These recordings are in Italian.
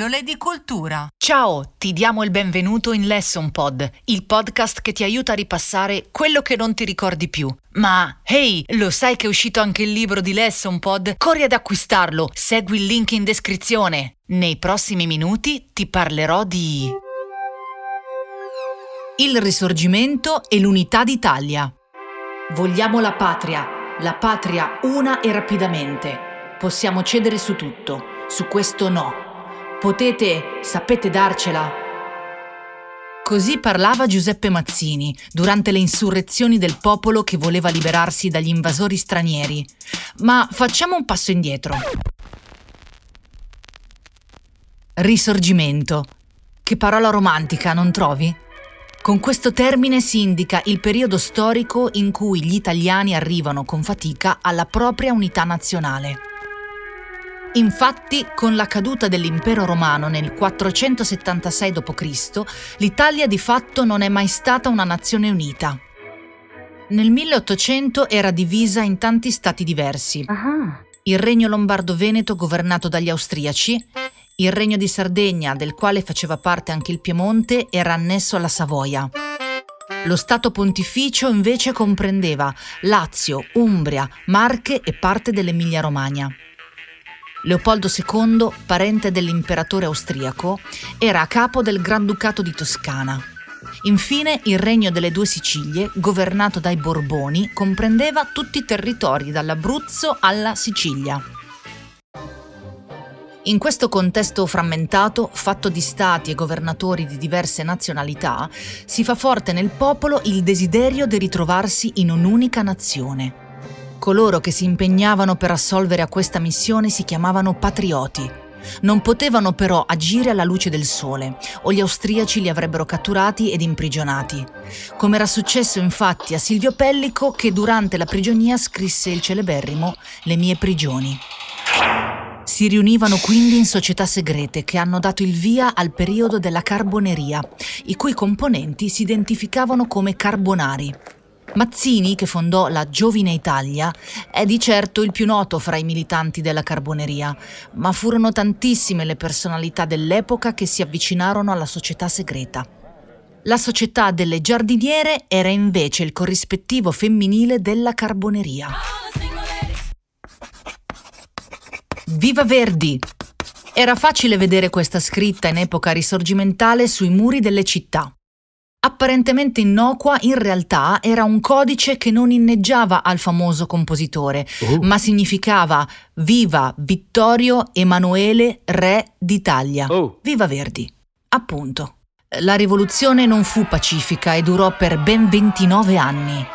Pillole di cultura. Ciao, ti diamo il benvenuto in Lesson Pod, il podcast che ti aiuta a ripassare quello che non ti ricordi più. Ma, hey, lo sai che è uscito anche il libro di Lesson Pod? Corri ad acquistarlo, segui il link in descrizione. Nei prossimi minuti ti parlerò di... Il risorgimento e l'unità d'Italia. Vogliamo la patria, la patria una e rapidamente. Possiamo cedere su tutto, su questo no. Potete, sapete darcela? Così parlava Giuseppe Mazzini durante le insurrezioni del popolo che voleva liberarsi dagli invasori stranieri. Ma facciamo un passo indietro. Risorgimento. Che parola romantica, non trovi? Con questo termine si indica il periodo storico in cui gli italiani arrivano con fatica alla propria unità nazionale. Infatti, con la caduta dell'impero romano nel 476 d.C., l'Italia di fatto non è mai stata una nazione unita. Nel 1800 era divisa in tanti stati diversi. Il regno lombardo-veneto governato dagli austriaci, il regno di Sardegna, del quale faceva parte anche il Piemonte, era annesso alla Savoia. Lo Stato pontificio invece comprendeva Lazio, Umbria, Marche e parte dell'Emilia-Romagna. Leopoldo II, parente dell'imperatore austriaco, era a capo del Granducato di Toscana. Infine, il regno delle due Sicilie, governato dai Borboni, comprendeva tutti i territori dall'Abruzzo alla Sicilia. In questo contesto frammentato, fatto di stati e governatori di diverse nazionalità, si fa forte nel popolo il desiderio di ritrovarsi in un'unica nazione. Coloro che si impegnavano per assolvere a questa missione si chiamavano patrioti. Non potevano però agire alla luce del sole, o gli austriaci li avrebbero catturati ed imprigionati. Come era successo infatti a Silvio Pellico che durante la prigionia scrisse il celeberrimo Le mie prigioni. Si riunivano quindi in società segrete che hanno dato il via al periodo della carboneria, i cui componenti si identificavano come carbonari. Mazzini, che fondò la Giovine Italia, è di certo il più noto fra i militanti della carboneria, ma furono tantissime le personalità dell'epoca che si avvicinarono alla società segreta. La società delle giardiniere era invece il corrispettivo femminile della carboneria. Viva Verdi! Era facile vedere questa scritta in epoca risorgimentale sui muri delle città. Apparentemente innocua, in realtà era un codice che non inneggiava al famoso compositore, oh. ma significava Viva Vittorio Emanuele Re d'Italia. Oh. Viva Verdi. Appunto. La rivoluzione non fu pacifica e durò per ben 29 anni.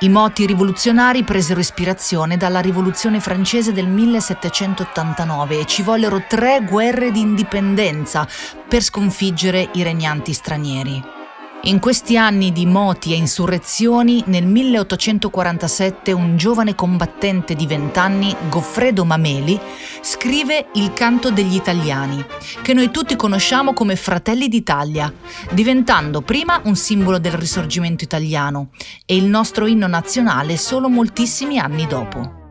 I moti rivoluzionari presero ispirazione dalla rivoluzione francese del 1789 e ci vollero tre guerre di indipendenza per sconfiggere i regnanti stranieri. In questi anni di moti e insurrezioni, nel 1847 un giovane combattente di vent'anni, Goffredo Mameli, scrive Il canto degli italiani, che noi tutti conosciamo come Fratelli d'Italia, diventando prima un simbolo del risorgimento italiano e il nostro inno nazionale solo moltissimi anni dopo.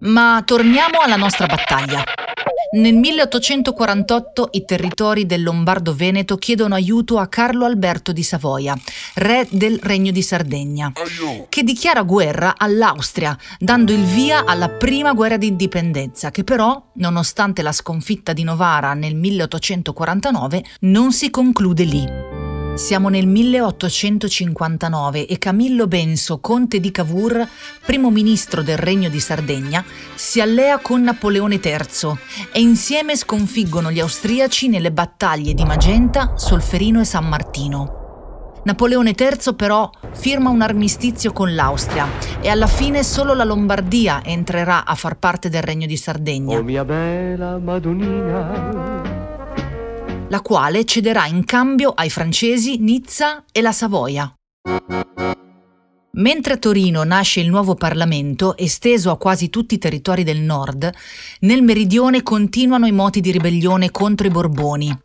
Ma torniamo alla nostra battaglia. Nel 1848 i territori del Lombardo-Veneto chiedono aiuto a Carlo Alberto di Savoia, re del Regno di Sardegna, che dichiara guerra all'Austria, dando il via alla prima guerra d'indipendenza, che però, nonostante la sconfitta di Novara nel 1849, non si conclude lì. Siamo nel 1859 e Camillo Benso, conte di Cavour, primo ministro del Regno di Sardegna, si allea con Napoleone III e insieme sconfiggono gli austriaci nelle battaglie di Magenta, Solferino e San Martino. Napoleone III però firma un armistizio con l'Austria e alla fine solo la Lombardia entrerà a far parte del Regno di Sardegna. Oh mia bella Madonnina la quale cederà in cambio ai francesi Nizza e la Savoia. Mentre a Torino nasce il nuovo Parlamento, esteso a quasi tutti i territori del nord, nel meridione continuano i moti di ribellione contro i Borboni.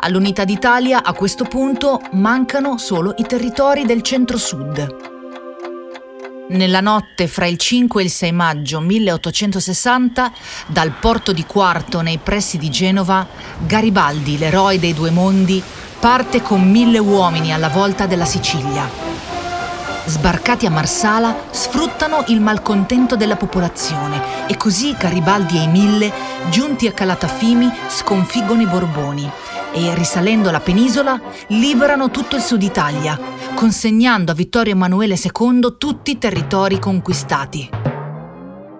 All'unità d'Italia a questo punto mancano solo i territori del centro-sud. Nella notte fra il 5 e il 6 maggio 1860, dal porto di Quarto nei pressi di Genova, Garibaldi, l'eroe dei due mondi, parte con mille uomini alla volta della Sicilia. Sbarcati a Marsala, sfruttano il malcontento della popolazione e così Garibaldi e i mille, giunti a Calatafimi, sconfiggono i Borboni e, risalendo la penisola, liberano tutto il sud Italia, consegnando a Vittorio Emanuele II tutti i territori conquistati.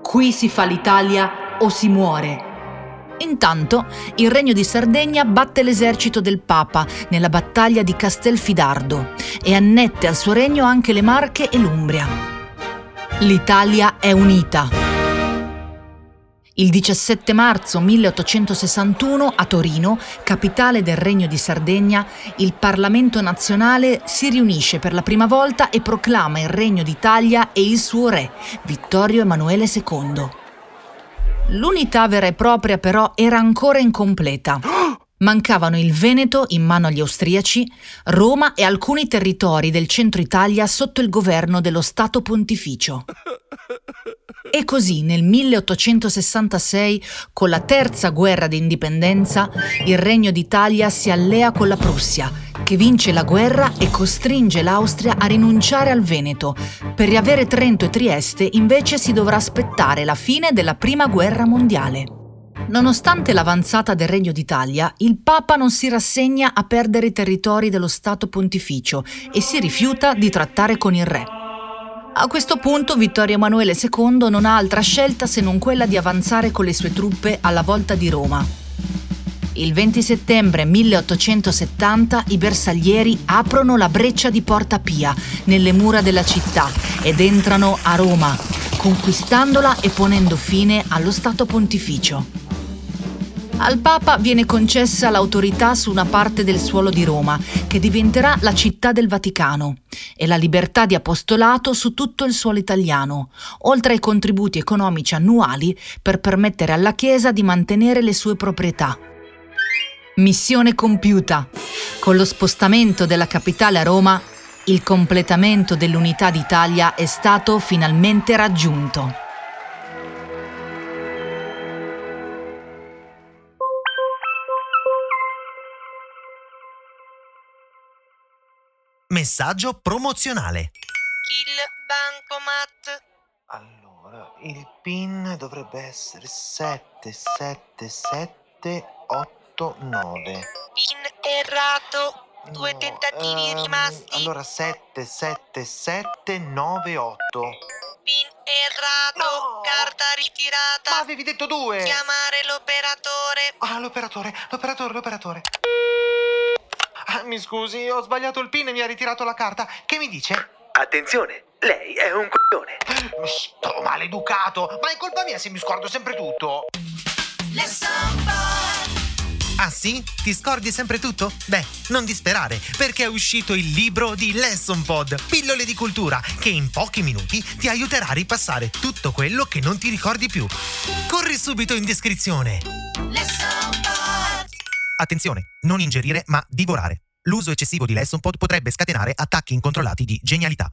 Qui si fa l'Italia o si muore. Intanto, il Regno di Sardegna batte l'esercito del Papa nella battaglia di Castelfidardo e annette al suo regno anche le Marche e l'Umbria. L'Italia è unita. Il 17 marzo 1861 a Torino, capitale del Regno di Sardegna, il Parlamento nazionale si riunisce per la prima volta e proclama il Regno d'Italia e il suo re, Vittorio Emanuele II. L'unità vera e propria però era ancora incompleta. Mancavano il Veneto in mano agli austriaci, Roma e alcuni territori del centro Italia sotto il governo dello Stato Pontificio. E così nel 1866, con la terza guerra d'indipendenza, il Regno d'Italia si allea con la Prussia, che vince la guerra e costringe l'Austria a rinunciare al Veneto. Per riavere Trento e Trieste invece si dovrà aspettare la fine della Prima Guerra Mondiale. Nonostante l'avanzata del Regno d'Italia, il Papa non si rassegna a perdere i territori dello Stato Pontificio e si rifiuta di trattare con il Re. A questo punto Vittorio Emanuele II non ha altra scelta se non quella di avanzare con le sue truppe alla volta di Roma. Il 20 settembre 1870 i bersaglieri aprono la breccia di Porta Pia nelle mura della città ed entrano a Roma, conquistandola e ponendo fine allo Stato pontificio. Al Papa viene concessa l'autorità su una parte del suolo di Roma, che diventerà la città del Vaticano, e la libertà di apostolato su tutto il suolo italiano, oltre ai contributi economici annuali per permettere alla Chiesa di mantenere le sue proprietà. Missione compiuta. Con lo spostamento della capitale a Roma, il completamento dell'unità d'Italia è stato finalmente raggiunto. Messaggio promozionale. Il bancomat. Allora, il PIN dovrebbe essere 77789. PIN errato. Due No, tentativi ehm, rimasti. Allora 77798. PIN errato. No! Carta ritirata. Ma avevi detto due! Chiamare l'operatore. Ah, l'operatore, l'operatore, l'operatore. Ah, mi scusi, ho sbagliato il PIN e mi ha ritirato la carta. Che mi dice? Attenzione, lei è un coglione. Sto maleducato! Ma è colpa mia se mi scordo sempre tutto! Ah sì? Ti scordi sempre tutto? Beh, non disperare, perché è uscito il libro di Lesson Pod, pillole di cultura, che in pochi minuti ti aiuterà a ripassare tutto quello che non ti ricordi più. Corri subito in descrizione. Attenzione, non ingerire ma divorare. L'uso eccessivo di Lesson Pod potrebbe scatenare attacchi incontrollati di genialità.